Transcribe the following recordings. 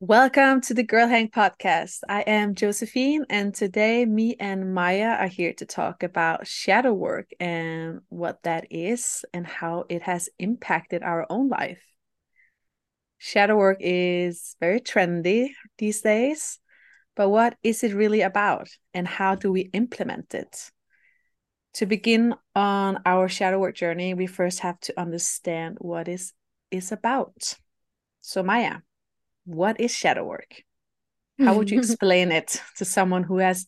Welcome to the Girl Hang podcast. I am Josefine, and today me and Maja are here to talk about shadow work and what that is and how it has impacted our own life. Shadow work is very trendy these days, but what is it really about and how do we implement it? To begin on our shadow work journey, we first have to understand what is is about. So Maja, what is shadow work? How would you explain it to someone who has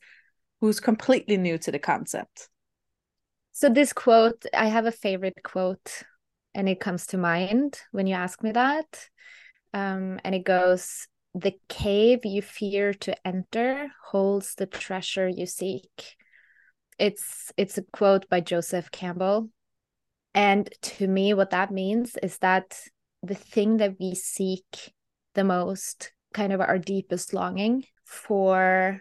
who's completely new to the concept? So this quote, I have a favorite quote, and it comes to mind when you ask me that. Um, and it goes, "The cave you fear to enter holds the treasure you seek." It's it's a quote by Joseph Campbell, and to me, what that means is that the thing that we seek the most, kind of our deepest longing for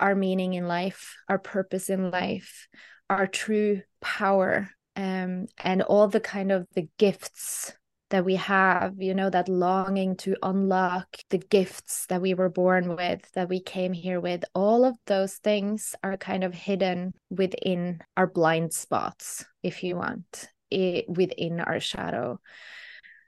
our meaning in life, our purpose in life, our true power, um, and all the kind of the gifts that we have, you know, that longing to unlock the gifts that we were born with, that we came here with, all of those things are kind of hidden within our blind spots, if you want, it, within our shadow.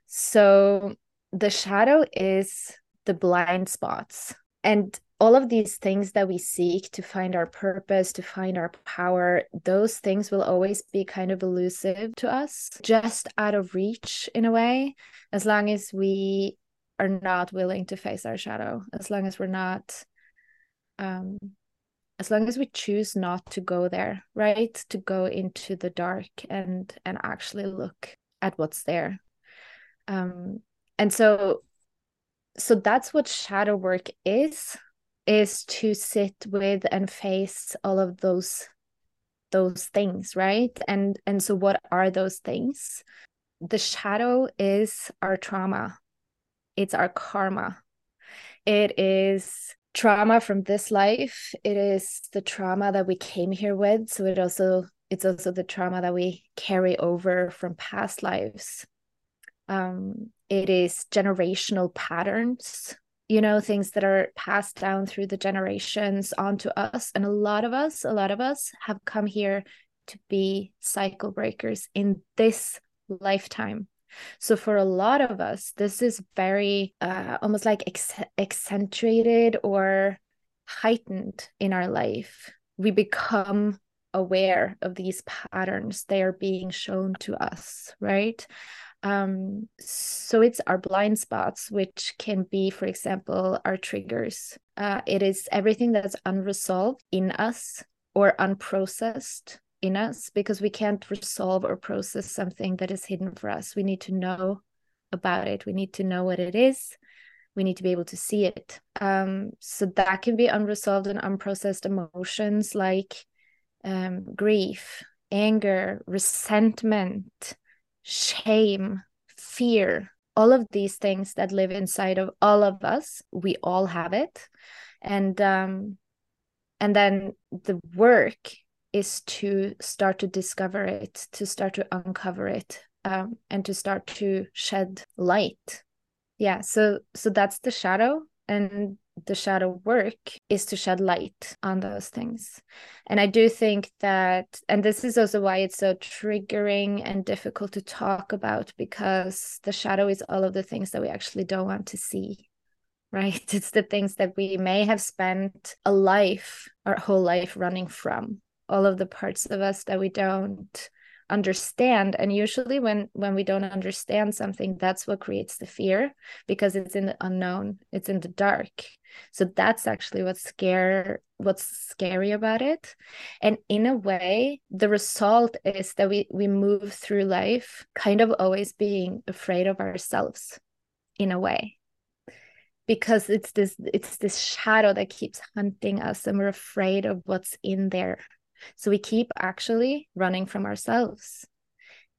So the shadow is the blind spots. And all of these things that we seek to find our purpose, to find our power, those things will always be kind of elusive to us, just out of reach in a way, as long as we are not willing to face our shadow, as long as we're not, um, as long as we choose not to go there, right? To go into the dark and and actually look at what's there. Um, and so so that's what shadow work is is to sit with and face all of those those things right? And and so what are those things? The shadow is our trauma. It's our karma. It is trauma from this life. It is the trauma that we came here with. So it also it's also the trauma that we carry over from past lives. Um, it is generational patterns you know things that are passed down through the generations onto us. And a lot of us a lot of us have come here to be cycle breakers in this lifetime. So for a lot of us this is very uh, almost like ex- accentuated or heightened in our life. We become aware of these patterns. They are being shown to us right um, so it's our blind spots, which can be, for example, our triggers. Uh, it is everything that's unresolved in us or unprocessed in us because we can't resolve or process something that is hidden for us. We need to know about it. We need to know what it is. We need to be able to see it. Um, so that can be unresolved and unprocessed emotions like um, grief, anger, resentment, shame, fear, all of these things that live inside of all of us. We all have it. And um and then the work is to start to discover it, to start to uncover it, um, and to start to shed light. Yeah, so so that's the shadow, and the shadow work is to shed light on those things. And I do think that, and this is also why it's so triggering and difficult to talk about because the shadow is all of the things that we actually don't want to see, right? It's the things that we may have spent a life, our whole life running from, all of the parts of us that we don't understand and usually when when we don't understand something that's what creates the fear because it's in the unknown it's in the dark so that's actually what's scare what's scary about it. And in a way the result is that we we move through life kind of always being afraid of ourselves in a way. Because it's this it's this shadow that keeps hunting us and we're afraid of what's in there. So we keep actually running from ourselves.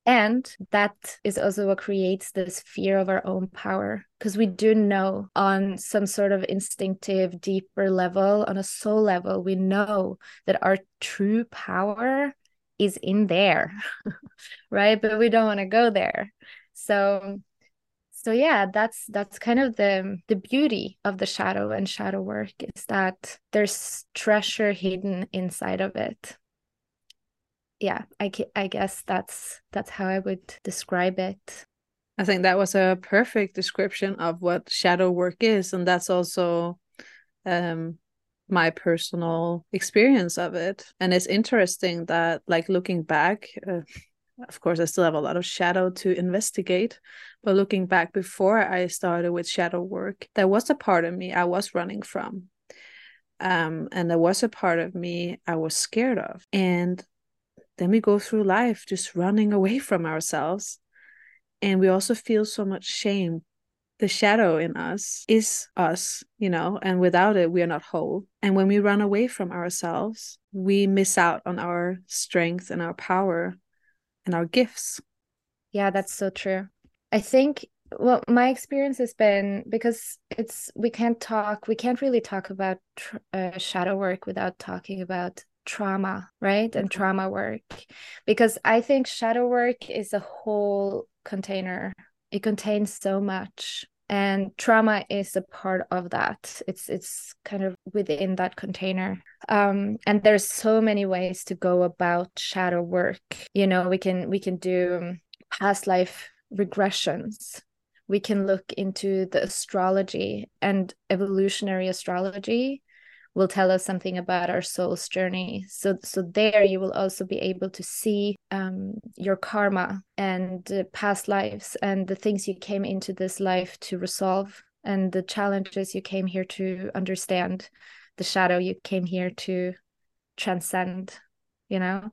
And that is also what creates this fear of our own power. Because we do know on some sort of instinctive, deeper level, on a soul level, we know that our true power is in there, right? But we don't want to go there. So so yeah that's that's kind of the the beauty of the shadow and shadow work is that there's treasure hidden inside of it yeah i i guess that's that's how i would describe it. I think that was a perfect description of what shadow work is and that's also um my personal experience of it. And it's interesting that like looking back uh, of course i still have a lot of shadow to investigate but looking back before i started with shadow work there was a part of me i was running from um, and there was a part of me i was scared of. And then we go through life just running away from ourselves and we also feel so much shame the shadow in us is us, you know, and without it, we are not whole. And when we run away from ourselves, we miss out on our strength and our power and our gifts. Yeah, that's so true. I think well my experience has been because it's we can't talk we can't really talk about uh, shadow work without talking about trauma right? And mm-hmm. trauma work. Because i think shadow work is a whole container. It contains so much. And trauma is a part of that. It's it's kind of within that container. Um, and there's so many ways to go about shadow work. You know we can we can do past life regressions. We can look into the astrology and evolutionary astrology will tell us something about our soul's journey. So, so there you will also be able to see um, your karma and uh, past lives and the things you came into this life to resolve and the challenges you came here to understand, the shadow you came here to transcend. You know,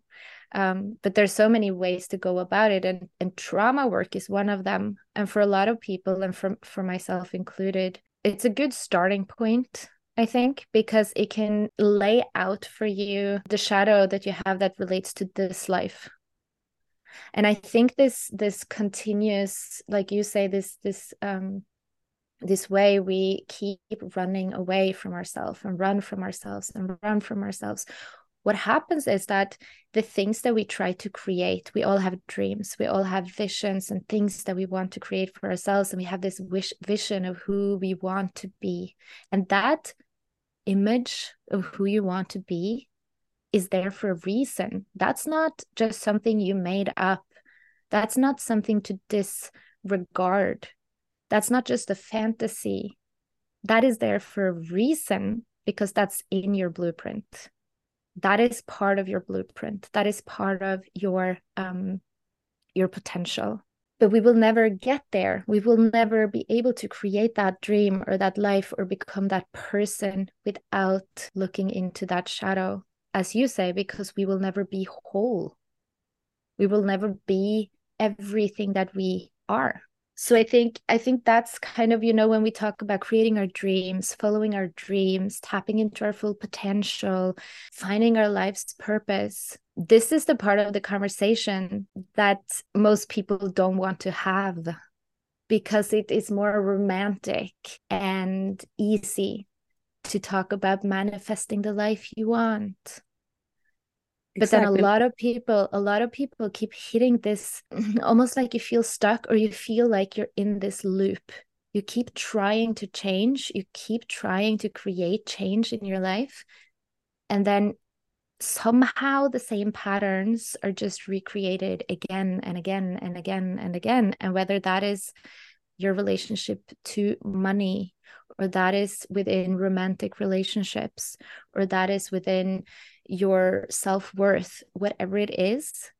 um, but there's so many ways to go about it, and and trauma work is one of them. And for a lot of people, and for for myself included, it's a good starting point I think, because it can lay out for you the shadow that you have that relates to this life. And I think this this continuous, like you say, this this um this way we keep running away from ourselves and run from ourselves and run from ourselves what happens is that the things that we try to create we all have dreams we all have visions and things that we want to create for ourselves and we have this wish vision of who we want to be and that image of who you want to be is there for a reason. That's not just something you made up. That's not something to disregard. That's not just a fantasy. That is there for a reason because that's in your blueprint. That is part of your blueprint. That is part of your um your potential but we will never get there. We will never be able to create that dream or that life or become that person without looking into that shadow, as you say, because we will never be whole. We will never be everything that we are so i think i think that's kind of you know when we talk about creating our dreams following our dreams tapping into our full potential finding our life's purpose this is the part of the conversation that most people don't want to have because it is more romantic and easy to talk about manifesting the life you want. But then a lot of people a lot of people keep hitting this almost like you feel stuck or you feel like you're in this loop. You keep trying to change you keep trying to create change in your life and then somehow the same patterns are just recreated again and again and again and again and whether that is your relationship to money or that is within romantic relationships or that is within your self worth, whatever it is,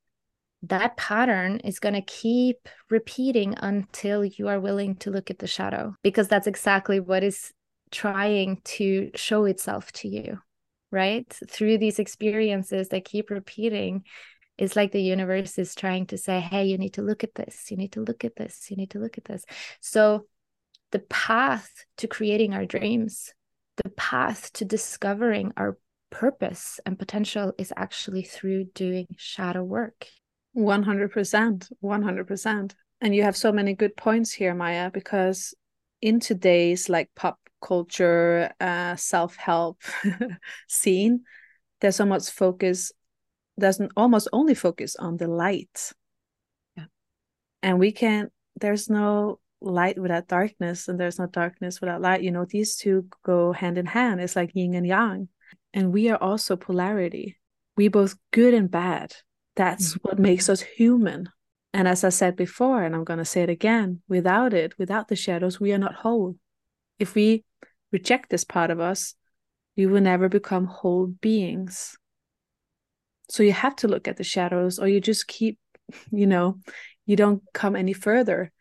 that pattern is going to keep repeating until you are willing to look at the shadow, because that's exactly what is trying to show itself to you, right? Through these experiences that keep repeating. It's like the universe is trying to say, hey, you need to look at this, you need to look at this, you need to look at this. So, the path to creating our dreams, the path to discovering our purpose and potential is actually through doing shadow work. 100%. 100%. And you have so many good points here, Maja, because in today's like pop culture, uh, self help scene, there's so much focus, there's an almost only focus on the light. Yeah. And we can't, there's no light without darkness and there's no darkness without light. You know these two go hand in hand. It's like yin and yang. And we are also polarity. We both good and bad. That's mm-hmm. what makes us human. And as i said before and i'm going to say it again without it without the shadows we are not whole if we reject this part of us we will never become whole beings so you have to look at the shadows or you just keep you know you don't come any further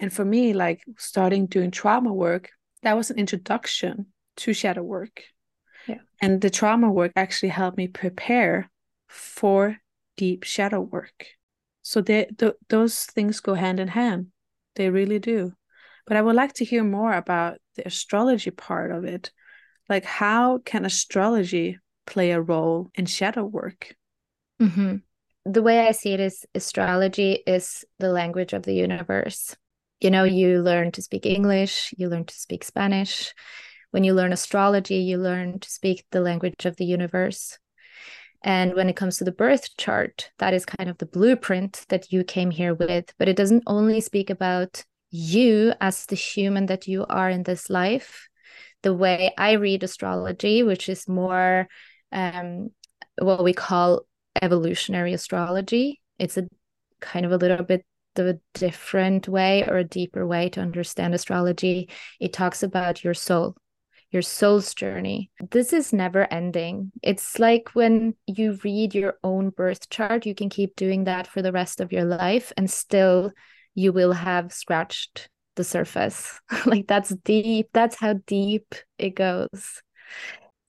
and for me, like starting doing trauma work, that was an introduction to shadow work. Yeah. And the trauma work actually helped me prepare for deep shadow work. So they, th- those things go hand in hand. They really do. But I would like to hear more about the astrology part of it. Like, how can astrology play a role in shadow work? Mm-hmm. The way I see it is astrology is the language of the universe you know you learn to speak english you learn to speak spanish when you learn astrology you learn to speak the language of the universe and when it comes to the birth chart that is kind of the blueprint that you came here with but it doesn't only speak about you as the human that you are in this life the way i read astrology which is more um, what we call evolutionary astrology it's a kind of a little bit the different way or a deeper way to understand astrology. It talks about your soul, your soul's journey. This is never ending. It's like when you read your own birth chart, you can keep doing that for the rest of your life and still you will have scratched the surface. like that's deep. That's how deep it goes.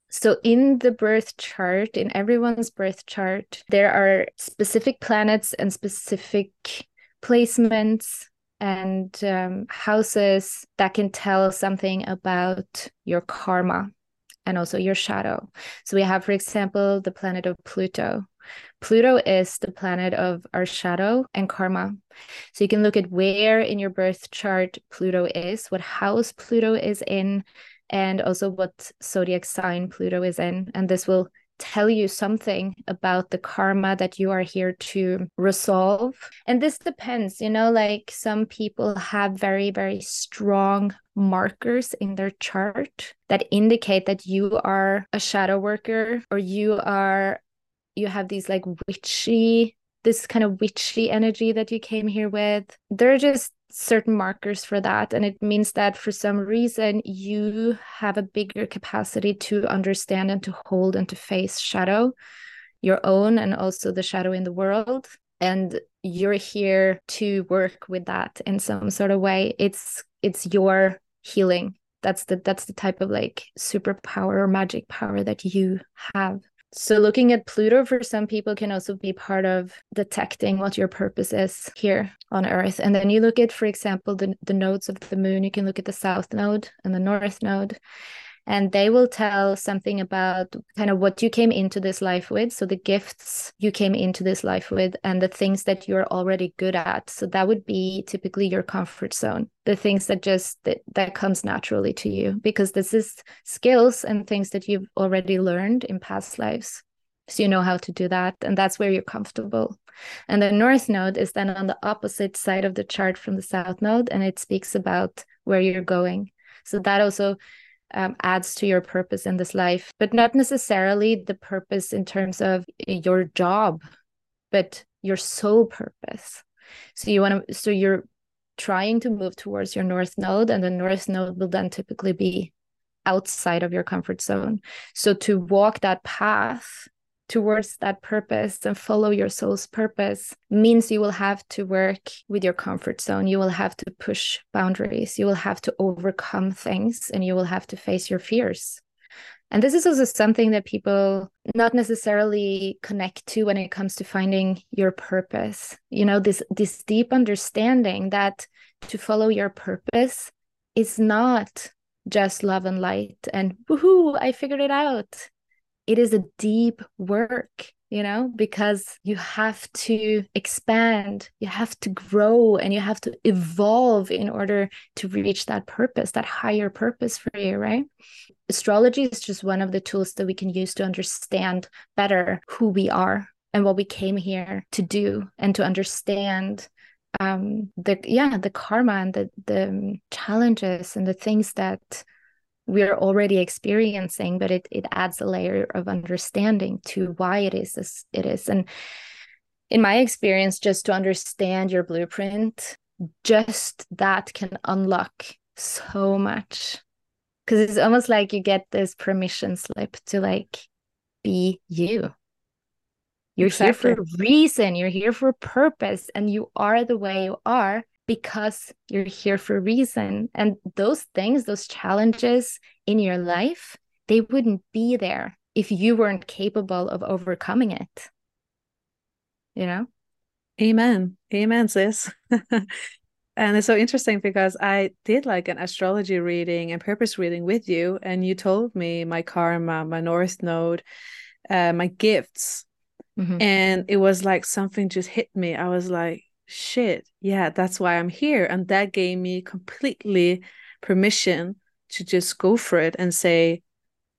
So, in the birth chart, in everyone's birth chart, there are specific planets and specific placements and um, houses that can tell something about your karma and also your shadow. So we have, for example, the planet of Pluto. Pluto is the planet of our shadow and karma. So you can look at where in your birth chart Pluto is, what house Pluto is in, and also what zodiac sign Pluto is in. And this will tell you something about the karma that you are here to resolve. And this depends, you know, like some people have very, very strong markers in their chart that indicate that you are a shadow worker or you are, you have these like witchy this kind of witchy energy that you came here with. there are just certain markers for that. And it means that for some reason, you have a bigger capacity to understand and to hold and to face shadow, your own and also the shadow in the world. And you're here to work with that in some sort of way. It's it's your healing. That's the that's the type of like superpower or magic power that you have. So, looking at Pluto for some people can also be part of detecting what your purpose is here on Earth. And then you look at, for example, the, the nodes of the moon. You can look at the south node and the north node and they will tell something about kind of what you came into this life with. So the gifts you came into this life with and the things that you're already good at. So that would be typically your comfort zone the things that just that, that comes naturally to you because this is skills and things that you've already learned in past lives. So you know how to do that and that's where you're comfortable. And the north node is then on the opposite side of the chart from the south node and it speaks about where you're going. So that also um, adds to your purpose in this life, but not necessarily the purpose in terms of your job, but your soul purpose. So you want to, so you're trying to move towards your north node, and the north node will then typically be outside of your comfort zone. So to walk that path towards that purpose and follow your soul's purpose means you will have to work with your comfort zone. You will have to push boundaries. You will have to overcome things and you will have to face your fears. And this is also something that people not necessarily connect to when it comes to finding your purpose. You know, this this deep understanding that to follow your purpose is not just love and light and woohoo, I figured it out it is a deep work you know because you have to expand you have to grow and you have to evolve in order to reach that purpose that higher purpose for you right? Astrology is just one of the tools that we can use to understand better who we are and what we came here to do and to understand um the yeah the karma and the the challenges and the things that we're already experiencing but it it adds a layer of understanding to why it is as it is. And in my experience just to understand your blueprint just that can unlock so much. Because it's almost like you get this permission slip to like be you. You're exactly. here for a reason. You're here for a purpose and you are the way you are because you're here for a reason. And those things those challenges in your life they wouldn't be there if you weren't capable of overcoming it. You know? Amen. Amen sis. And it's so interesting because i did like an astrology reading and purpose reading with you and you told me my karma my north node uh, my gifts. Mm-hmm. and it was like something just hit me. I was like shit. Yeah that's why i'm here. And that gave me completely permission to just go for it and say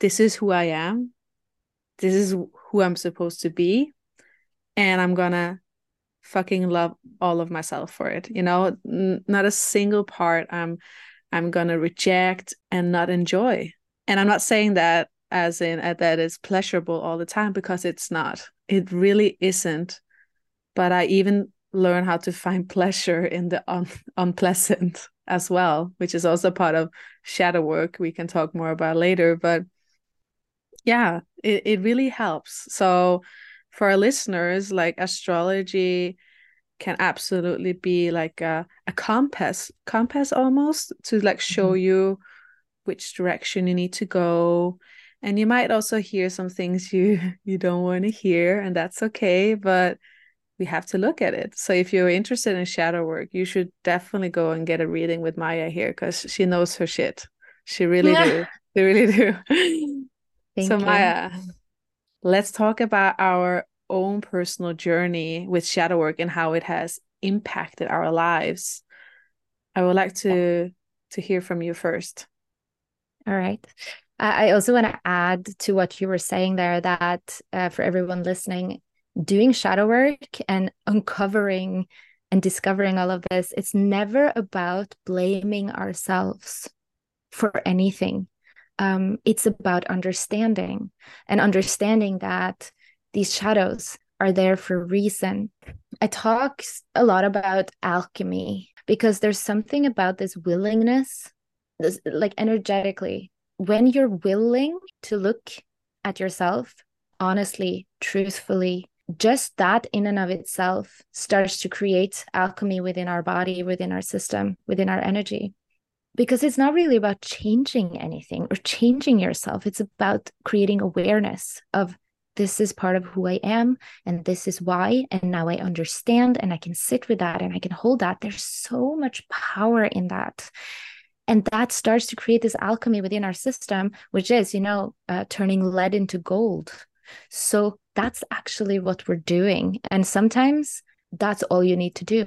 this is who i am. This is who i'm supposed to be. And i'm gonna fucking love all of myself for it. You know N- not a single part i'm i'm gonna reject and not enjoy. And i'm not saying that as in uh, that is pleasurable all the time because it's not. It really isn't. But i even learn how to find pleasure in the un- unpleasant as well which is also part of shadow work we can talk more about later but yeah it, it really helps so for our listeners, like astrology can absolutely be like a, a compass, compass almost to like show mm-hmm. you which direction you need to go. And you might also hear some things you you don't want to hear, and that's okay. But we have to look at it. So if you're interested in shadow work, you should definitely go and get a reading with Maja here because she knows her shit. She really yeah. do. They really do. So you. Maja, let's talk about our own personal journey with shadow work and how it has impacted our lives. I would like to to hear from you first. All right. I also want to add to what you were saying there that uh, for everyone listening, doing shadow work and uncovering and discovering all of this, it's never about blaming ourselves for anything um, it's about understanding and understanding that these shadows are there for a reason. I talk a lot about alchemy because there's something about this willingness, this, like energetically, when you're willing to look at yourself honestly, truthfully, just that in and of itself starts to create alchemy within our body, within our system, within our energy because it's not really about changing anything or changing yourself. It's about creating awareness of this is part of who I am and this is why. And now I understand and I can sit with that and I can hold that. There's so much power in that. And that starts to create this alchemy within our system, which is, you know, uh, turning lead into gold. So that's actually what we're doing. And sometimes that's all you need to do.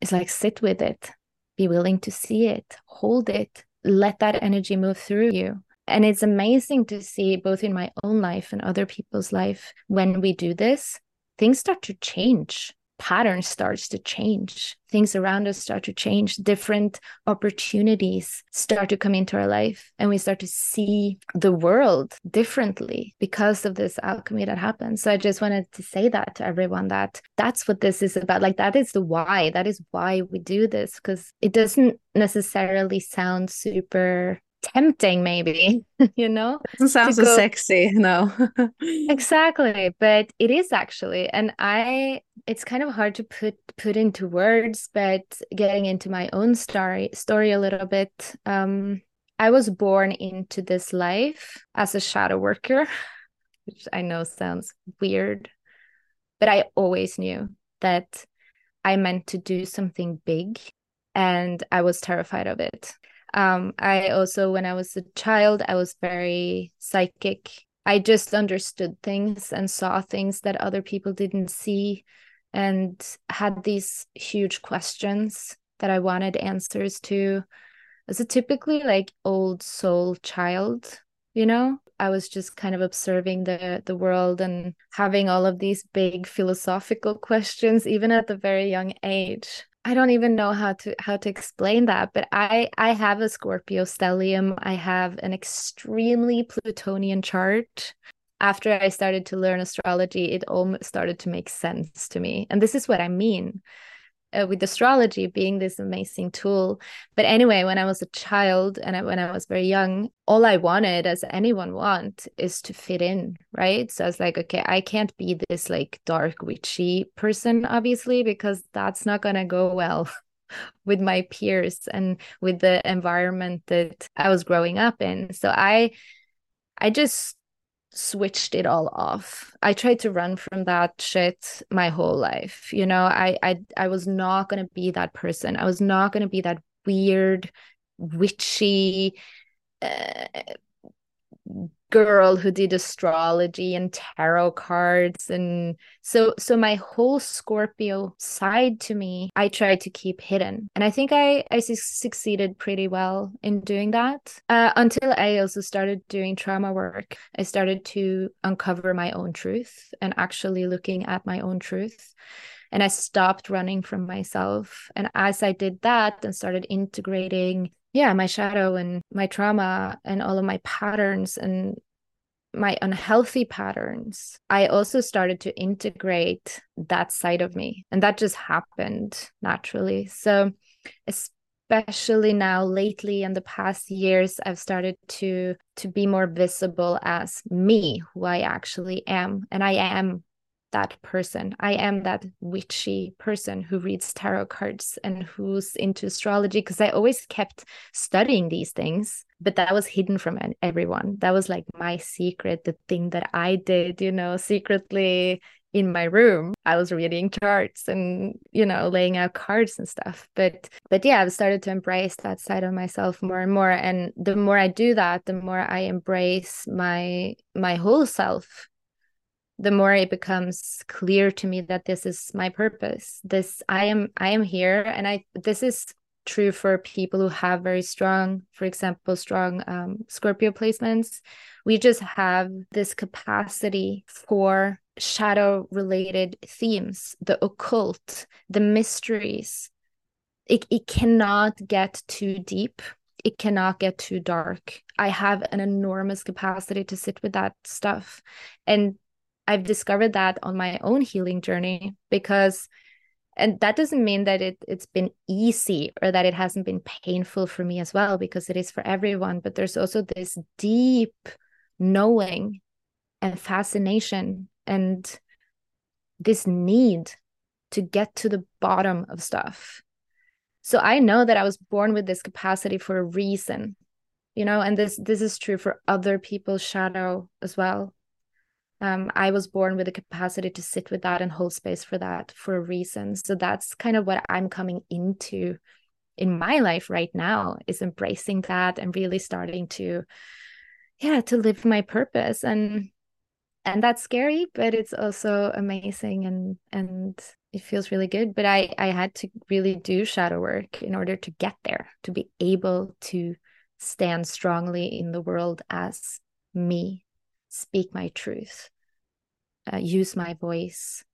It's like sit with it be willing to see it, hold it, let that energy move through you. And it's amazing to see both in my own life and other people's life when we do this, things start to change pattern starts to change. Things around us start to change. Different opportunities start to come into our life and we start to see the world differently because of this alchemy that happens. So i just wanted to say that to everyone that that's what this is about. Like that is the why. That is why we do this because it doesn't necessarily sound super tempting maybe you know it doesn't sound so sexy no. Exactly but it is actually and i it's kind of hard to put put into words but getting into my own story story a little bit um i was born into this life as a shadow worker which i know sounds weird but i always knew that i meant to do something big and i was terrified of it um, I also, when I was a child, I was very psychic. I just understood things and saw things that other people didn't see and had these huge questions that I wanted answers to. As a typically like old soul child, you know, I was just kind of observing the the world and having all of these big philosophical questions even at the very young age I don't even know how to how to explain that, but I I have a Scorpio stellium. I have an extremely Plutonian chart. After I started to learn astrology, it all started to make sense to me. And this is what I mean uh, with astrology being this amazing tool. But anyway, when I was a child and I, when I was very young, all I wanted, as anyone want, is to fit in, right? So I was like, okay, I can't be this like dark witchy person, obviously, because that's not gonna go well. with my peers and with the environment that I was growing up in. So I I just switched it all off. I tried to run from that shit my whole life. You know, I I I was not going to be that person. I was not going to be that weird witchy uh, girl who did astrology and tarot cards. And so so my whole scorpio side to me i tried to keep hidden. And i think i i su- succeeded pretty well in doing that uh, until i also started doing trauma work. I started to uncover my own truth and actually looking at my own truth. And I stopped running from myself. And as I did that and started integrating yeah my shadow and my trauma and all of my patterns and my unhealthy patterns i also started to integrate that side of me and that just happened naturally. So especially now lately in the past years i've started to to be more visible as me who i actually am and i am that person. I am that witchy person who reads tarot cards and who's into astrology because I always kept studying these things, but that was hidden from everyone. That was like my secret, the thing that I did, you know, secretly in my room i was reading charts and you know laying out cards and stuff but but yeah i've started to embrace that side of myself more and more and the more i do that the more i embrace my my whole self the more it becomes clear to me that this is my purpose. This i am i am here and i this is true for people who have very strong for example strong um, scorpio placements. We just have this capacity for shadow related themes the occult the mysteries. It, it cannot get too deep. It cannot get too dark. I have an enormous capacity to sit with that stuff. And I've discovered that on my own healing journey because and that doesn't mean that it it's been easy or that it hasn't been painful for me as well because it is for everyone but there's also this deep knowing and fascination and this need to get to the bottom of stuff. So i know that i was born with this capacity for a reason you know and this this is true for other people's shadow as well um, I was born with the capacity to sit with that and hold space for that for a reason. So that's kind of what I'm coming into in my life right now is embracing that and really starting to yeah to live my purpose. And and that's scary but it's also amazing and and it feels really good. But i i had to really do shadow work in order to get there to be able to stand strongly in the world as me speak my truth uh, use my voice,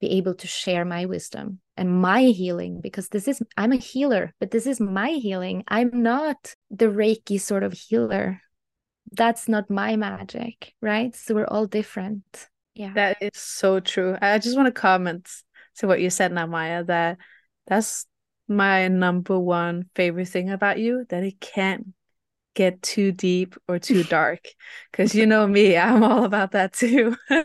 be able to share my wisdom and my healing because this is I'm a healer, but this is my healing. I'm not the Reiki sort of healer. That's not my magic, right? So we're all different. Yeah. That is so true. I just want to comment to what you said now, Maja, that that's my number one favorite thing about you, that it can't get too deep or too dark. Cause you know me, I'm all about that too.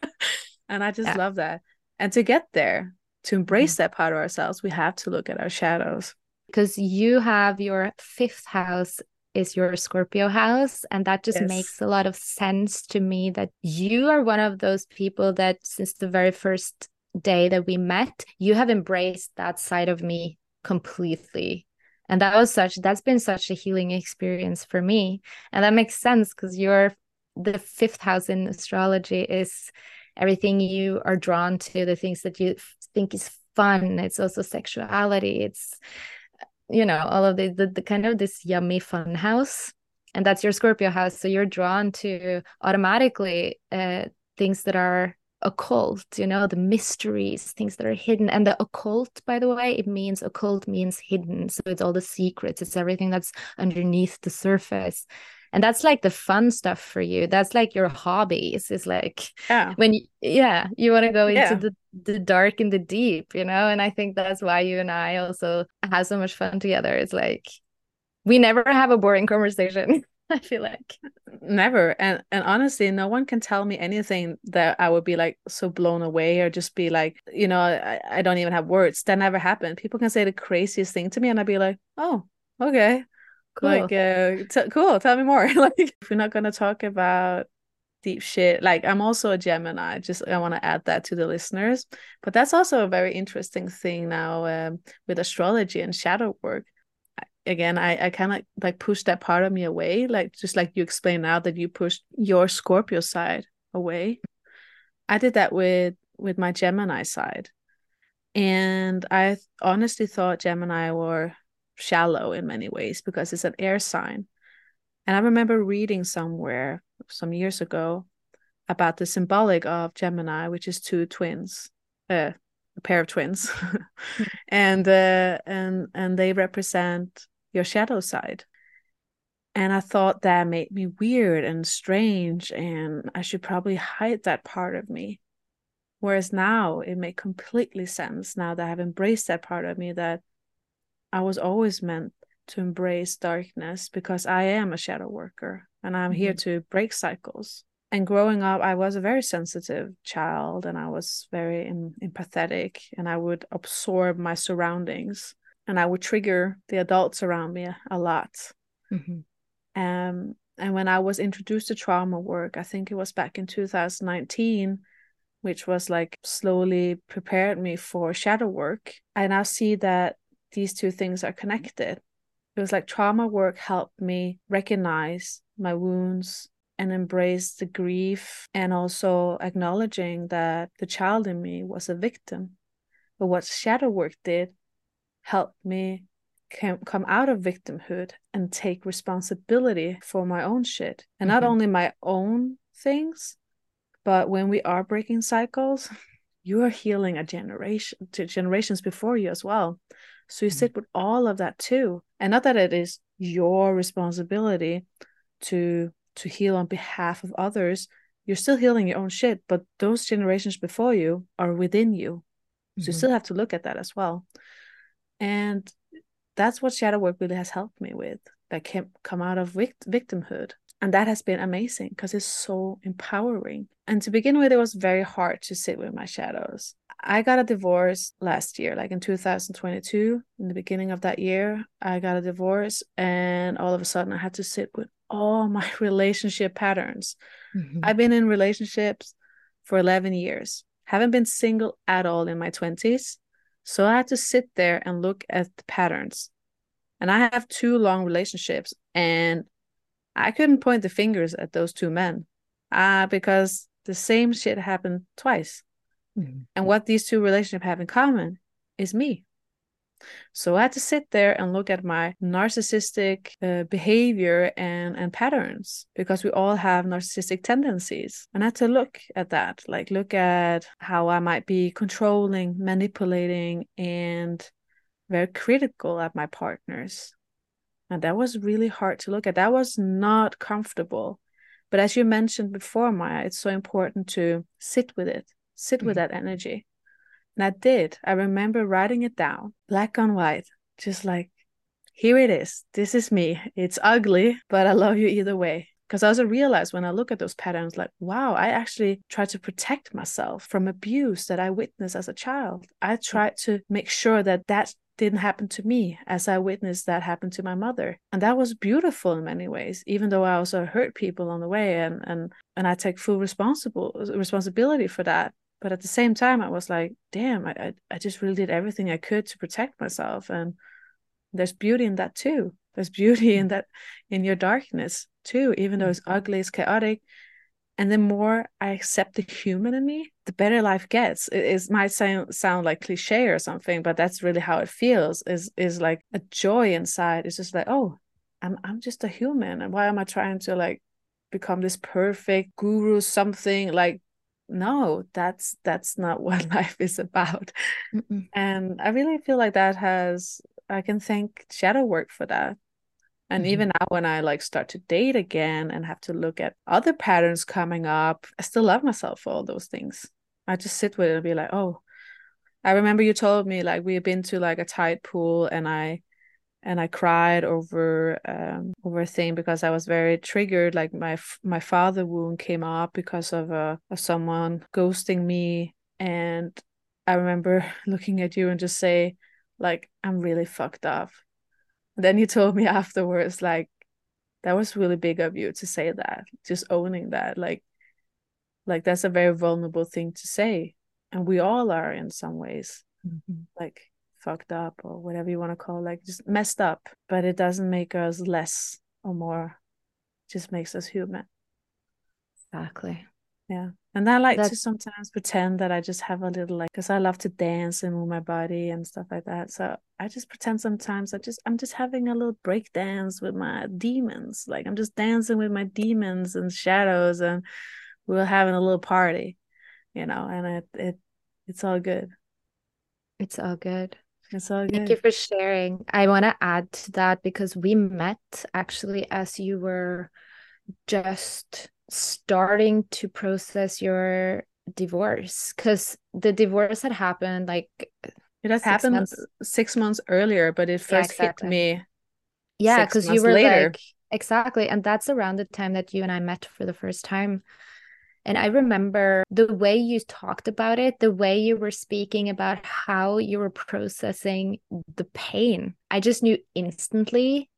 And I just yeah. love that. And to get there, to embrace mm-hmm. that part of ourselves, we have to look at our shadows. Because you have your fifth house is your Scorpio house. And that just yes. makes a lot of sense to me that you are one of those people that, since the very first day that we met, you have embraced that side of me completely. And that was such, that's been such a healing experience for me. And that makes sense because you're the fifth house in astrology is everything you are drawn to the things that you think is fun. It's also sexuality. It's you know all of the, the, the kind of this yummy fun house. And that's your scorpio house. So you're drawn to automatically uh, things that are occult you know the mysteries things that are hidden. And the occult by the way it means occult means hidden. So it's all the secrets. It's everything that's underneath the surface. And that's like the fun stuff for you. That's like your hobbies. Is like yeah. when you, yeah you want to go into Yeah. the the dark and the deep you know? And i think that's why you and i also have so much fun together. It's like we never have a boring conversation i feel like. Never and and honestly no one can tell me anything that i would be like so blown away or just be like you know i, I don't even have words. That never happened. People can say the craziest thing to me and i'd be like oh okay. Cool. like uh t- cool tell me more. Like if we're not going to talk about deep shit like i'm also a gemini just i want to add that to the listeners. But that's also a very interesting thing now um, with astrology and shadow work again i i kind of like push that part of me away like just like you explained now that you pushed your scorpio side away. I did that with with my gemini side. And i honestly thought gemini were shallow in many ways because it's an air sign. And i remember reading somewhere some years ago about the symbolic of gemini which is two twins uh, a pair of twins. And uh, and and they represent your shadow side. And i thought that made me weird and strange and i should probably hide that part of me. Whereas now it made completely sense now that i've embraced that part of me that i was always meant to embrace darkness because i am a shadow worker and i'm here mm-hmm. to break cycles. And growing up i was a very sensitive child and i was very em- empathetic and i would absorb my surroundings and i would trigger the adults around me a lot Mhm. um, and when i was introduced to trauma work i think it was back in 2019 which was like slowly prepared me for shadow work i now see that these two things are connected it was like trauma work helped me recognize my wounds and embrace the grief and also acknowledging that the child in me was a victim. But what shadow work did helped me came, come out of victimhood and take responsibility for my own shit. And not Mhm. only my own things, but when we are breaking cycles, you are healing a generation to generations before you as well. So you Mhm. sit with all of that too. And not that it is your responsibility to to heal on behalf of others. You're still healing your own shit, but those generations before you are within you. So you Mhm. still have to look at that as well. And that's what shadow work really has helped me with. That came come out of vict- victimhood. And that has been amazing because it's so empowering. And to begin with, it was very hard to sit with my shadows. I got a divorce last year, like in 2022, in the beginning of that year, I got a divorce, and all of a sudden I had to sit with all my relationship patterns. Mhm. I've been in relationships for 11 years, haven't been single at all in my 20s. So I had to sit there and look at the patterns. And I have two long relationships, and I couldn't point the fingers at those two men uh, because the same shit happened twice. Mhm. And what these two relationships have in common is me. So I had to sit there and look at my narcissistic uh, behavior and, and patterns because we all have narcissistic tendencies. And I had to look at that, like look at how I might be controlling, manipulating, and very critical at my partners. And that was really hard to look at. That was not comfortable. But as you mentioned before, Maja, it's so important to sit with it, sit with Mhm. that energy. And I did. I remember writing it down, black on white, just like, here it is. This is me. It's ugly, but I love you either way. Because I also realized when I look at those patterns, like, wow, I actually tried to protect myself from abuse that I witnessed as a child. I tried to make sure that that didn't happen to me as I witnessed that happen to my mother. And that was beautiful in many ways, even though I also hurt people on the way and and and I take full responsible responsibility for that. But at the same time, I was like, damn, I, I, I just really did everything I could to protect myself. And there's beauty in that too. There's beauty in that, in your darkness too, even though it's mm-hmm. ugly, it's chaotic. And the more I accept the human in me, the better life gets. It, it might sound sound like cliche or something, but that's really how it feels. Is is like a joy inside. It's just like, oh, I'm I'm just a human, and why am I trying to like become this perfect guru something like no that's that's not what life is about Mm-mm. and i really feel like that has i can thank shadow work for that and Mhm. even now when i like start to date again and have to look at other patterns coming up i still love myself for all those things i just sit with it and be like oh i remember you told me like we've been to like a tide pool and i and I cried over um, over a thing because I was very triggered. Like my my father wound came up because of uh, of someone ghosting me, and I remember looking at you and just say, like, I'm really fucked up. And then you told me afterwards, like, that was really big of you to say that, just owning that, like, like that's a very vulnerable thing to say, and we all are in some ways, Mhm. like fucked up or whatever you want to call it, like just messed up but it doesn't make us less or more. It just makes us human. Exactly. yeah. And i like to sometimes pretend that i just have a little like because i love to dance and move my body and stuff like that. So i just pretend sometimes i just i'm just having a little break dance with my demons. Like i'm just dancing with my demons and shadows and we're having a little party you know and it it it's all good. It's all good. It's all good Thank you for sharing. I want to add to that because we met actually as you were just starting to process your divorce because the divorce had happened like It had Six happened months. Uh, six months earlier, but it first exactly. hit me. yeah because you were later. like exactly and that's around the time that you and I met for the first time and I remember the way you talked about it the way you were speaking about how you were processing the pain I just knew instantly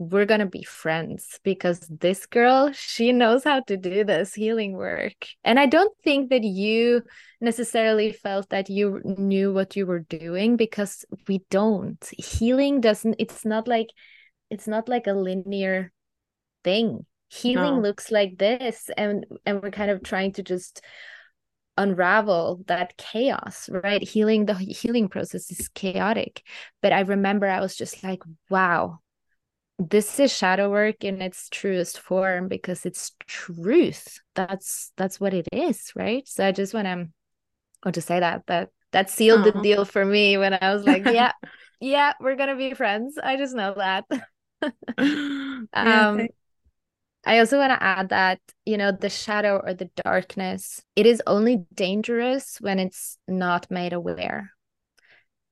we're going to be friends because this girl she knows how to do this healing work. And i don't think that you necessarily felt that you knew what you were doing because we don't. Healing doesn't it's not like it's not like a linear thing healing looks like this and and we're kind of trying to just unravel that chaos right? Healing the healing process is chaotic. But i remember i was just like wow this is shadow work in its truest form because it's truth. That's that's what it is right? So i just want to want to say that that that sealed the deal for me when i was like yeah yeah we're gonna be friends. I just know that. Um thank- I also want to add that, you know, the shadow or the darkness, it is only dangerous when it's not made aware.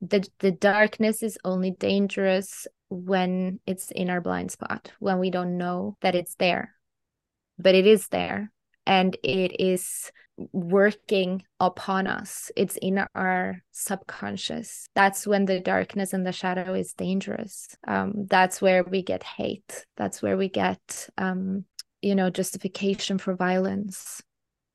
The the darkness is only dangerous when it's in our blind spot, when we don't know that it's there. But it is there and it is working upon us. It's in our subconscious. That's when the darkness and the shadow is dangerous. Um, that's where we get hate. That's where we get, um, you know, justification for violence,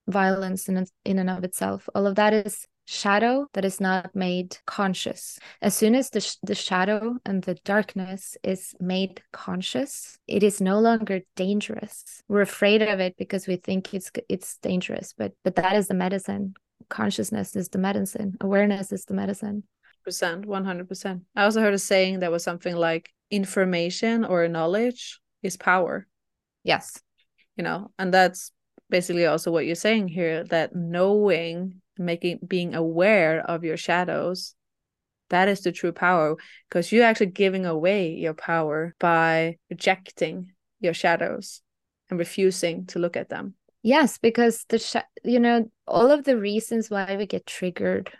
violence in in and of itself. All of that is shadow that is not made conscious. As soon as the sh- the shadow and the darkness is made conscious, it is no longer dangerous. We're afraid of it because we think it's it's dangerous, but but that is the medicine. Consciousness is the medicine. Awareness is the medicine. percent, one hundred percent. I also heard a saying that was something like information or knowledge is power. Yes. You know, and that's basically also what you're saying here. That knowing, making, being aware of your shadows, that is the true power. Because you're actually giving away your power by rejecting your shadows and refusing to look at them. Yes, because the sh- you know all of the reasons why we get triggered,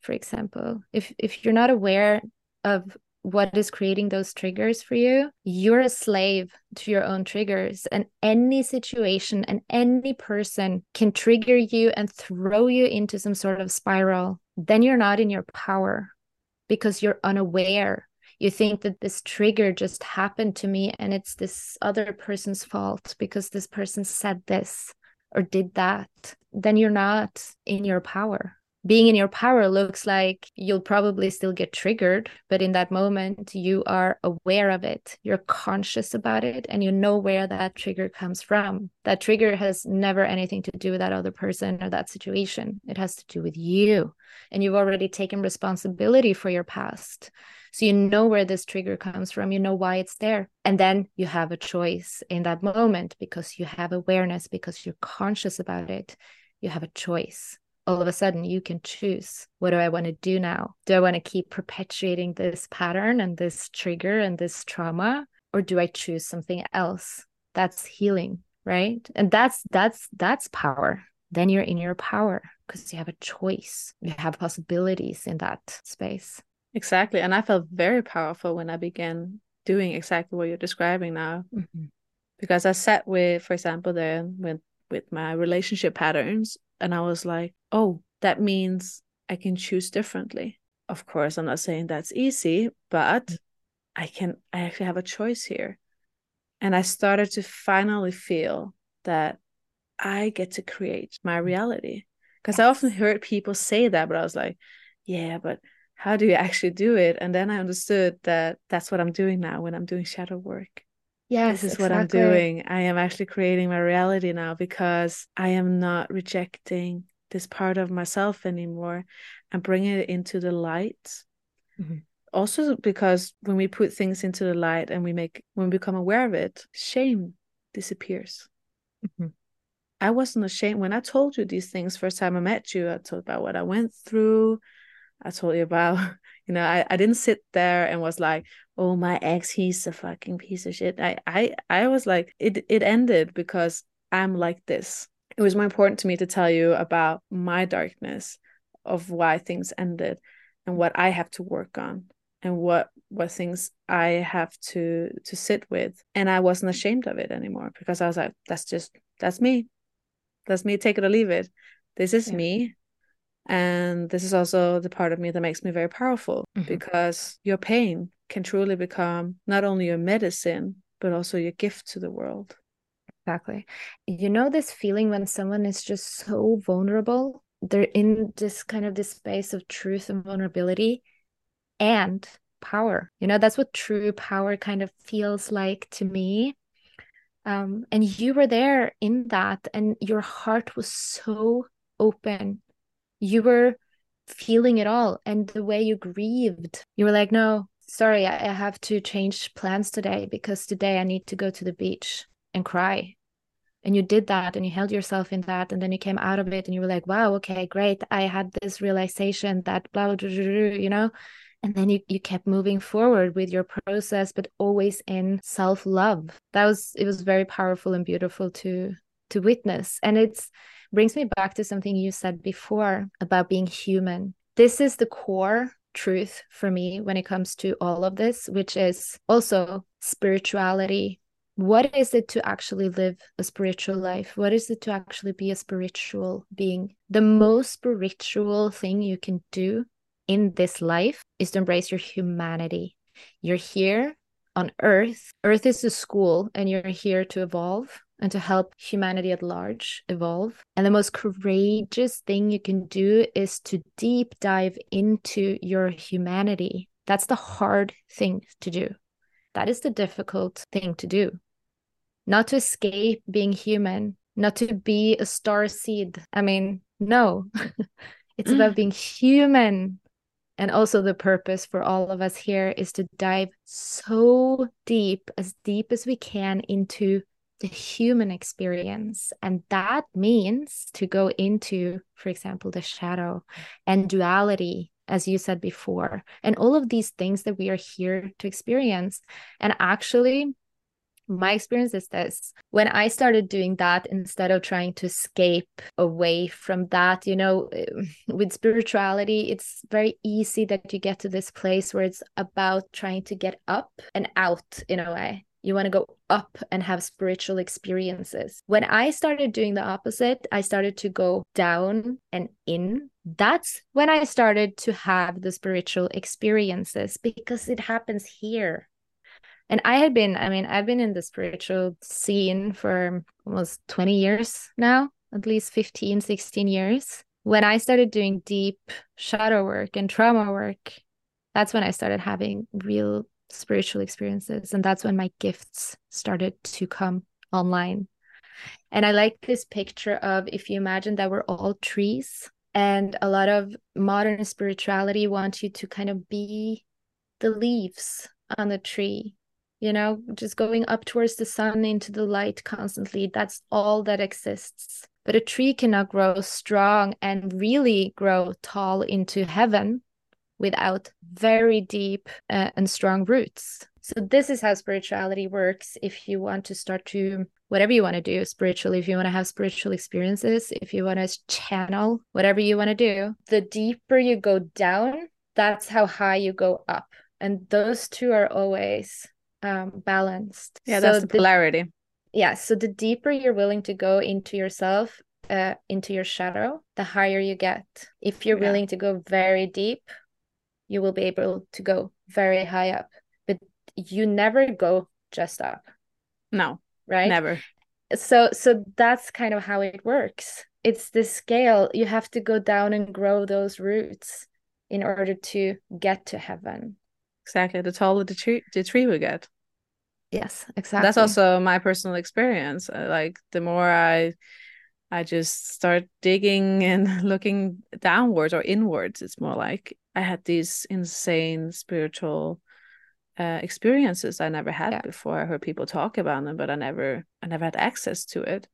for example, if if you're not aware of what is creating those triggers for you, you're a slave to your own triggers, and any situation and any person can trigger you and throw you into some sort of spiral. Then you're not in your power because you're unaware. You think that this trigger just happened to me and it's this other person's fault because this person said this or did that. Then you're not in your power. Being in your power looks like you'll probably still get triggered, but in that moment, you are aware of it. You're conscious about it and you know where that trigger comes from. That trigger has never anything to do with that other person or that situation, it has to do with you and you've already taken responsibility for your past. So you know where this trigger comes from, you know why it's there. And then you have a choice in that moment because you have awareness, because you're conscious about it. you have a choice all of a sudden you can choose what do I want to do now? Do I want to keep perpetuating this pattern and this trigger and this trauma or do I choose something else? That's healing, right? And that's that's that's power. Then you're in your power because you have a choice. You have possibilities in that space. Exactly. And I felt very powerful when I began doing exactly what you're describing now. Mm-hmm. Because I sat with, for example, then with with my relationship patterns and I was like, oh, that means I can choose differently. Of course, I'm not saying that's easy, but mm. I can, I actually have a choice here. And I started to finally feel that I get to create my mm. reality. Because. I often heard people say that, but I was like, yeah, but how do you actually do it? And then I understood that that's what I'm doing now when I'm doing shadow work. Yes, this is exactly. what I'm doing. I am actually creating my reality now because I am not rejecting this part of myself anymore and bring it into the light. Mm-hmm. Also, because when we put things into the light and we make, when we become aware of it, shame disappears. Mm-hmm. I wasn't ashamed when I told you these things first time I met you. I told about what I went through. I told you about, you know, I, I didn't sit there and was like, oh my ex he's a fucking piece of shit i i i was like it it ended because i'm like this it was more important to me to tell you about my darkness of why things ended and what i have to work on and what what things i have to to sit with and i wasn't ashamed of it anymore because i was like that's just that's me that's me take it or leave it this is yeah. me and this is also the part of me that makes me very powerful mm-hmm. because your pain can truly become not only your medicine, but also your gift to the world. Exactly. You know, this feeling when someone is just so vulnerable, they're in this kind of this space of truth and vulnerability and power. You know, that's what true power kind of feels like to me. Um, and you were there in that, and your heart was so open. You were feeling it all. And the way you grieved, you were like, no, sorry, I have to change plans today because today I need to go to the beach and cry. And you did that and you held yourself in that. And then you came out of it and you were like, wow, okay, great. I had this realization that blah, blah, blah, blah you know? And then you, you kept moving forward with your process, but always in self love. That was, it was very powerful and beautiful to, to witness. And it's, brings me back to something you said before about being human. This is the core truth for me when it comes to all of this, which is also spirituality. What is it to actually live a spiritual life? What is it to actually be a spiritual being? The most spiritual thing you can do in this life is to embrace your humanity. You're here on Earth. Earth is a school, and you're here to evolve and to help humanity at large evolve. And the most courageous thing you can do is to deep dive into your humanity. That's the hard thing to do. That is the difficult thing to do. Not to escape being human, not to be a star seed. I mean, no, it's about being human. And also, the purpose for all of us here is to dive so deep, as deep as we can, into the human experience. And that means to go into, for example, the shadow and duality, as you said before, and all of these things that we are here to experience. And actually, my experience is this when I started doing that instead of trying to escape away from that, you know, eh, with spirituality, it's very easy that you get to this place where it's about trying to get up and out in a way you want to go up and have spiritual experiences. When I started doing the opposite, I started to go down and in. That's when I started to have the spiritual experiences because it happens here. And I had been, I mean, I've been in the spiritual scene for almost 20 years now, at least 15, 16 years. When I started doing deep shadow work and trauma work, that's when I started having real spiritual experiences. And that's when my gifts started to come online. And I like this picture of if you imagine that we're all trees, and a lot of modern spirituality wants you to kind of be the leaves on the tree. You know, just going up towards the sun into the light constantly. That's all that exists. But a tree cannot grow strong and really grow tall into heaven without very deep uh, and strong roots. So, this is how spirituality works. If you want to start to, whatever you want to do spiritually, if you want to have spiritual experiences, if you want to channel whatever you want to do, the deeper you go down, that's how high you go up. And those two are always um, balanced. Yeah, so that's the polarity. The, yeah. So the deeper you're willing to go into yourself, uh, into your shadow, the higher you get. If you're yeah. willing to go very deep, you will be able to go very high up. But you never go just up. No. Right? Never. So so that's kind of how it works. It's the scale. You have to go down and grow those roots in order to get to heaven. Exactly. The taller the tree the tree will get. Yes, exactly. That's also my personal experience. Uh, like the more I I just start digging and looking downwards or inwards, it's more like I had these insane spiritual uh, experiences I never had yeah. before. I heard people talk about them, but I never I never had access to it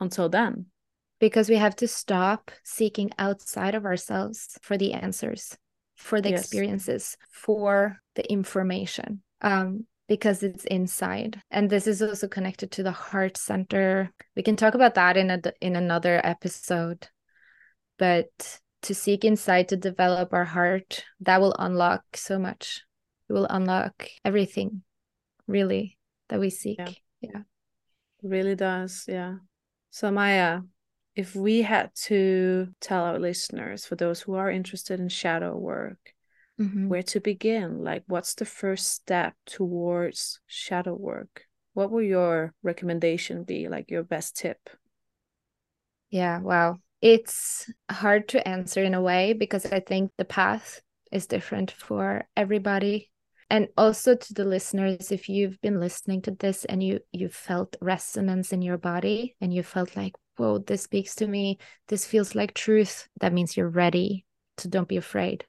until then. Because we have to stop seeking outside of ourselves for the answers, for the yes. experiences, for the information. Um, because it's inside. And this is also connected to the heart center. We can talk about that in a in another episode. But to seek inside to develop our heart that will unlock so much. It will unlock everything really that we seek. Yeah, yeah. It really does. Yeah. So Maja if we had to tell our listeners for those who are interested in shadow work mm-hmm. where to begin like what's the first step towards shadow work? What will your recommendation be like your best tip? Yeah wow. It's hard to answer in a way because i think the path is different for everybody. And also to the listeners if you've been listening to this and you you felt resonance in your body and you felt like whoa this speaks to me. This feels like truth that means you're ready so don't be afraid.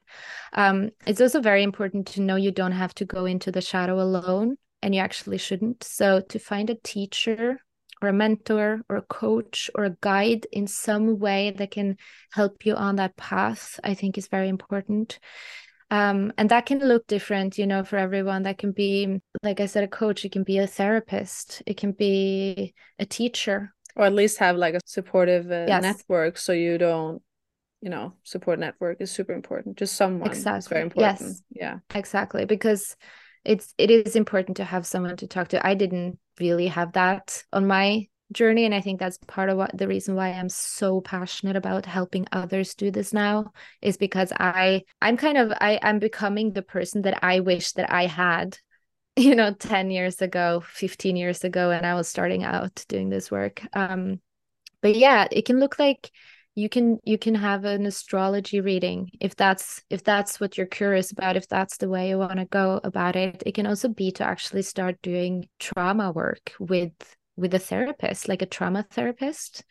Um, it's also very important to know you don't have to go into the shadow alone and you actually shouldn't. So to find a teacher or a mentor or a coach or a guide in some way that can help you on that path i think is very important. Um, and that can look different you know for everyone. That can be like i said a coach it can be a therapist it can be a teacher. Or at least have like a supportive uh, yes. network so you don't you know support network is super important. Just someone exactly. is very important. Yes. Yeah. Exactly. Because it's it is important to have someone to talk to. I didn't really have that on my journey and i think that's part of what the reason why i'm so passionate about helping others do this now is because i i'm kind of i i'm becoming the person that i wish that i had you know 10 years ago 15 years ago and i was starting out doing this work. Um but yeah it can look like you can you can have an astrology reading if that's if that's what you're curious about if that's the way you want to go about it. It can also be to actually start doing trauma work with with a therapist like a trauma therapist.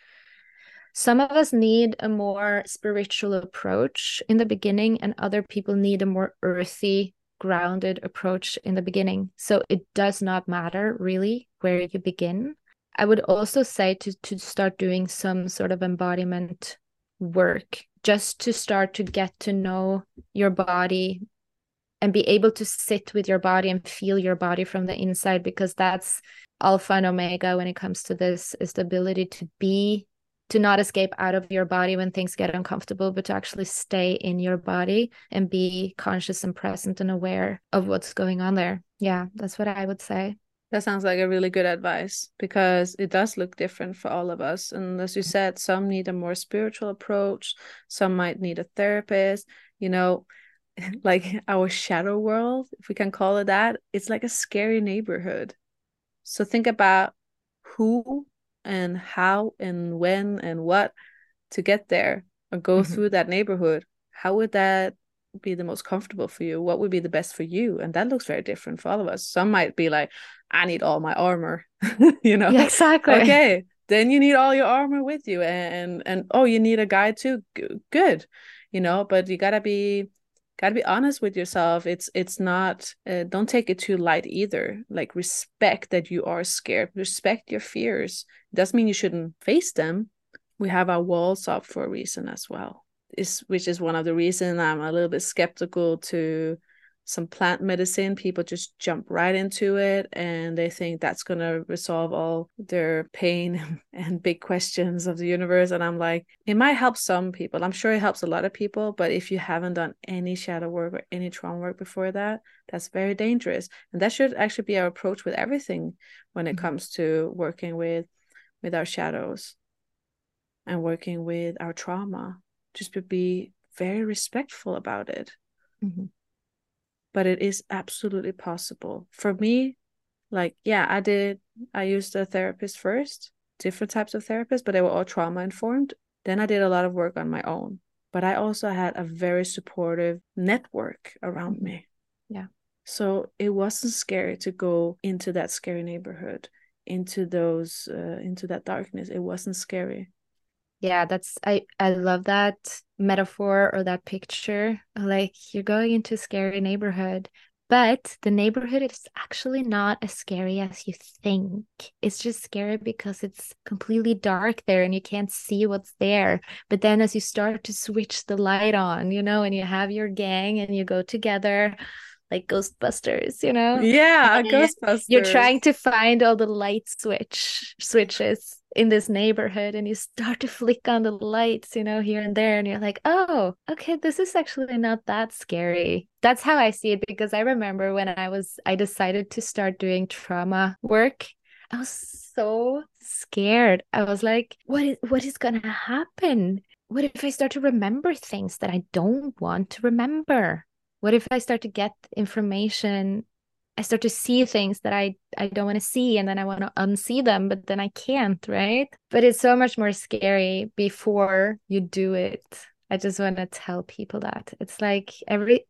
Some of us need a more spiritual approach in the beginning and other people need a more earthy grounded approach in the beginning. So it does not matter really where you begin I would also say to to start doing some sort of embodiment work just to start to get to know your body and be able to sit with your body and feel your body from the inside because that's alpha and omega when it comes to this is the ability to be to not escape out of your body when things get uncomfortable but to actually stay in your body and be conscious and present and aware of what's going on there. Yeah that's what i would say that sounds like a really good advice because it does look different for all of us. And as you said, some need a more spiritual approach, some might need a therapist. You know, like our shadow world, if we can call it that, it's like a scary neighborhood. So think about who and how and when and what to get there or go mm-hmm. through that neighborhood. How would that be the most comfortable for you? What would be the best for you? And that looks very different for all of us. Some might be like, I need all my armor, you know? Yeah, exactly. Okay. Then you need all your armor with you. And, and, oh, you need a guide too. G- good. You know, but you gotta be got to be honest with yourself it's it's not uh, don't take it too light either like respect that you are scared respect your fears it doesn't mean you shouldn't face them we have our walls up for a reason as well is which is one of the reasons i'm a little bit skeptical to some plant medicine, people just jump right into it and they think that's going to resolve all their pain and big questions of the universe. And I'm like, it might help some people. I'm sure it helps a lot of people. But if you haven't done any shadow work or any trauma work before that, that's very dangerous. And that should actually be our approach with everything when it mm-hmm. comes to working with with our shadows and working with our trauma. Just to be very respectful about it. Mm-hmm but it is absolutely possible. For me, like, yeah, I did, I used a therapist first, different types of therapists, but they were all trauma informed. Then I did a lot of work on my own, but I also had a very supportive network around me. Yeah. So it wasn't scary to go into that scary neighborhood, into those, uh, into that darkness. It wasn't scary yeah that's i i love that metaphor or that picture. Like you're going into a scary neighborhood but the neighborhood is actually not as scary as you think. It's just scary because it's completely dark there and you can't see what's there. But then as you start to switch the light on you know and you have your gang and you go together like ghostbusters you know? Yeah ghostbusters. You're trying to find all the light switch switches in this neighborhood and you start to flick on the lights, you know, here and there, and you're like, oh, okay, this is actually not that scary. That's how I see it because I remember when I was, I decided to start doing trauma work. I was so scared. I was like, what is what is gonna happen? What if I start to remember things that I don't want to remember? What if I start to get information I start to see things that I I don't want to see and then I want to unsee them but then I can't, right? But it's so much more scary before you do it. I just want to tell people that. It's like every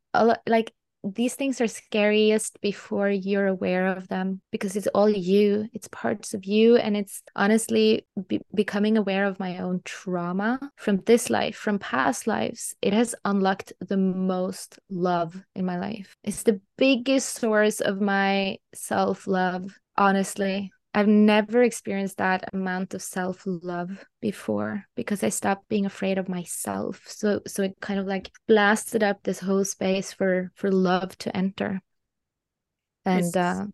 like these things are scariest before you're aware of them because it's all you it's parts of you and it's honestly be- becoming aware of my own trauma from this life from past lives. It has unlocked the most love in my life. It's the biggest source of my self-love honestly I've never experienced that amount of self-love before because I stopped being afraid of myself. So so it kind of like blasted up this whole space for for love to enter. And uh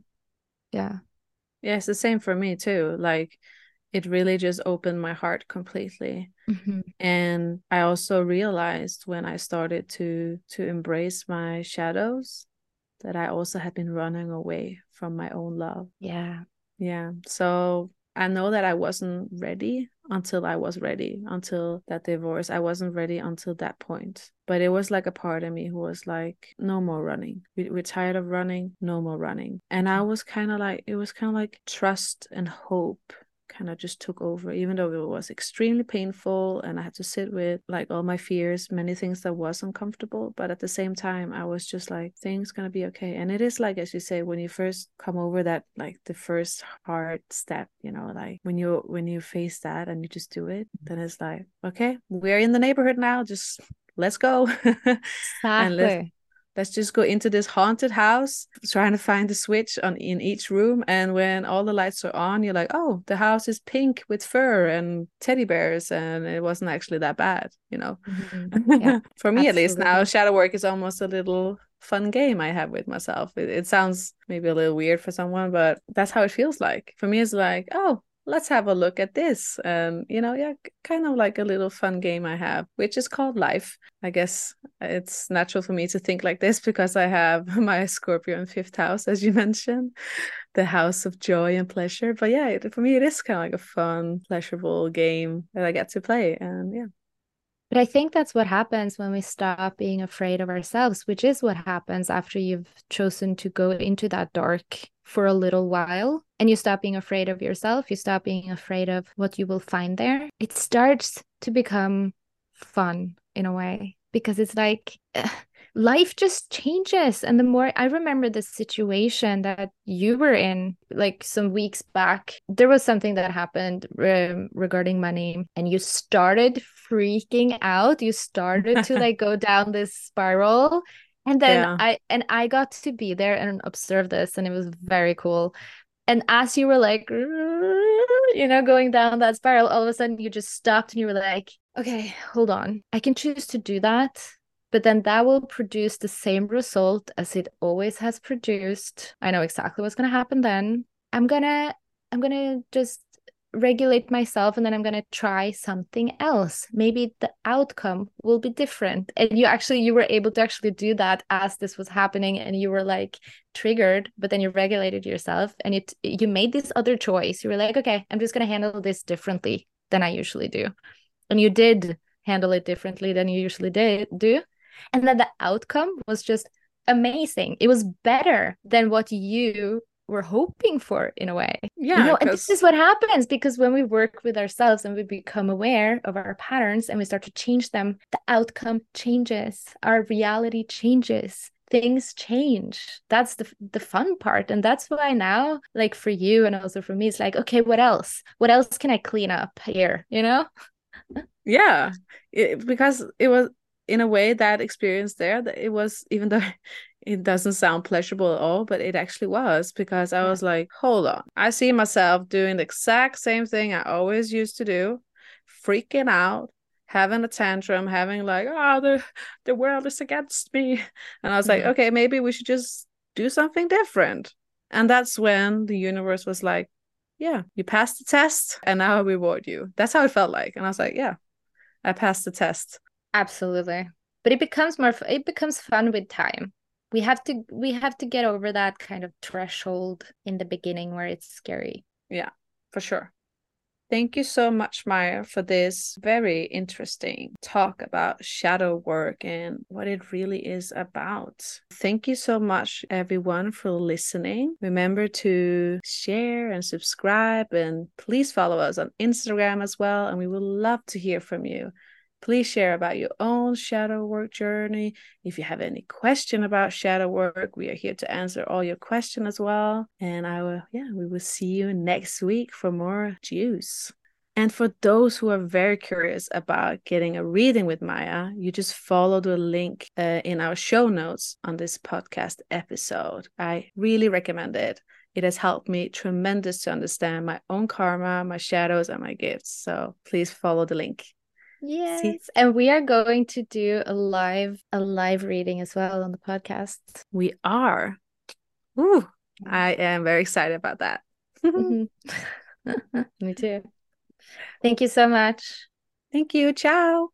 yeah. Yeah, it's the same for me too. Like it really just opened my heart completely. Mm-hmm. And I also realized when I started to to embrace my shadows that I also had been running away from my own love. Yeah. Yeah. So I know that I wasn't ready until I was ready, until that divorce. I wasn't ready until that point. But it was like a part of me who was like, no more running. We, we're tired of running, no more running. And I was kind of like, it was kind of like trust and hope kind of just took over even though it was extremely painful and i had to sit with like all my fears many things that was uncomfortable but at the same time i was just like things gonna be okay. And it is like as you say when you first come over that like the first hard step you know like when you when you face that and you just do it mm-hmm. then it's like okay we're in the neighborhood now just let's go. Exactly let's just go into this haunted house trying to find the switch on in each room. And when all the lights are on you're like oh the house is pink with fur and teddy bears. And it wasn't actually that bad you know? Mm-hmm. yeah, for me absolutely. at least now shadow work is almost a little fun game i have with myself. It, it sounds maybe a little weird for someone but that's how it feels like. For me it's like oh let's have a look at this. And you know yeah kind of like a little fun game i have which is called life. I guess it's natural for me to think like this because i have my scorpio in fifth house as you mentioned the house of joy and pleasure. But yeah for me it is kind of like a fun pleasurable game that i get to play and yeah. But I think that's what happens when we stop being afraid of ourselves, which is what happens after you've chosen to go into that dark for a little while and you stop being afraid of yourself. You stop being afraid of what you will find there. It starts to become fun in a way because it's like life just changes. And the more I remember the situation that you were in, like some weeks back, there was something that happened um, regarding money, and you started freaking out. You started to like go down this spiral. And then yeah. I and I got to be there and observe this, and it was very cool. And as you were like, you know, going down that spiral, all of a sudden you just stopped and you were like, okay, hold on. I can choose to do that, but then that will produce the same result as it always has produced. I know exactly what's going to happen then. I'm going to I'm going to just regulate myself and then I'm going to try something else. Maybe the outcome will be different. And you actually you were able to actually do that as this was happening and you were like triggered, but then you regulated yourself and it you made this other choice. You were like, "Okay, I'm just going to handle this differently than I usually do." And you did handle it differently than you usually did do. And then the outcome was just amazing. It was better than what you we're hoping for in a way. Yeah. You know, and this is what happens because when we work with ourselves and we become aware of our patterns and we start to change them, the outcome changes, our reality changes. Things change. That's the the fun part. And that's why now, like for you and also for me, it's like, okay, what else? What else can I clean up here? You know? yeah. It, because it was in a way that experience there that it was even though it doesn't sound pleasurable at all, but it actually was because I was like, hold on. I see myself doing the exact same thing I always used to do, freaking out, having a tantrum, having like, oh, the the world is against me. And I was like, okay, maybe we should just do something different. And that's when the universe was like, yeah, you passed the test and now I reward you. That's how it felt like. And I was like, yeah, I passed the test. Absolutely. But it becomes more it becomes fun with time we have to we have to get over that kind of threshold in the beginning where it's scary. Yeah for sure. Thank you so much Maja, for this very interesting talk about shadow work and what it really is about. Thank you so much everyone for listening. Remember to share and subscribe and please follow us on instagram as well and we would love to hear from you Please share about your own shadow work journey. If you have any question about shadow work, we are here to answer all your questions as well. And I will, yeah, we will see you next week for more juice. And for those who are very curious about getting a reading with Maja, you just follow the link uh, in our show notes on this podcast episode. I really recommend it. It has helped me tremendous to understand my own karma, my shadows, and my gifts. So please follow the link. Yes. See? And we are going to do a live a live reading as well on the podcast. We are. Ooh, I am very excited about that. Mm-hmm. Me too. Thank you so much. Thank you. Ciao.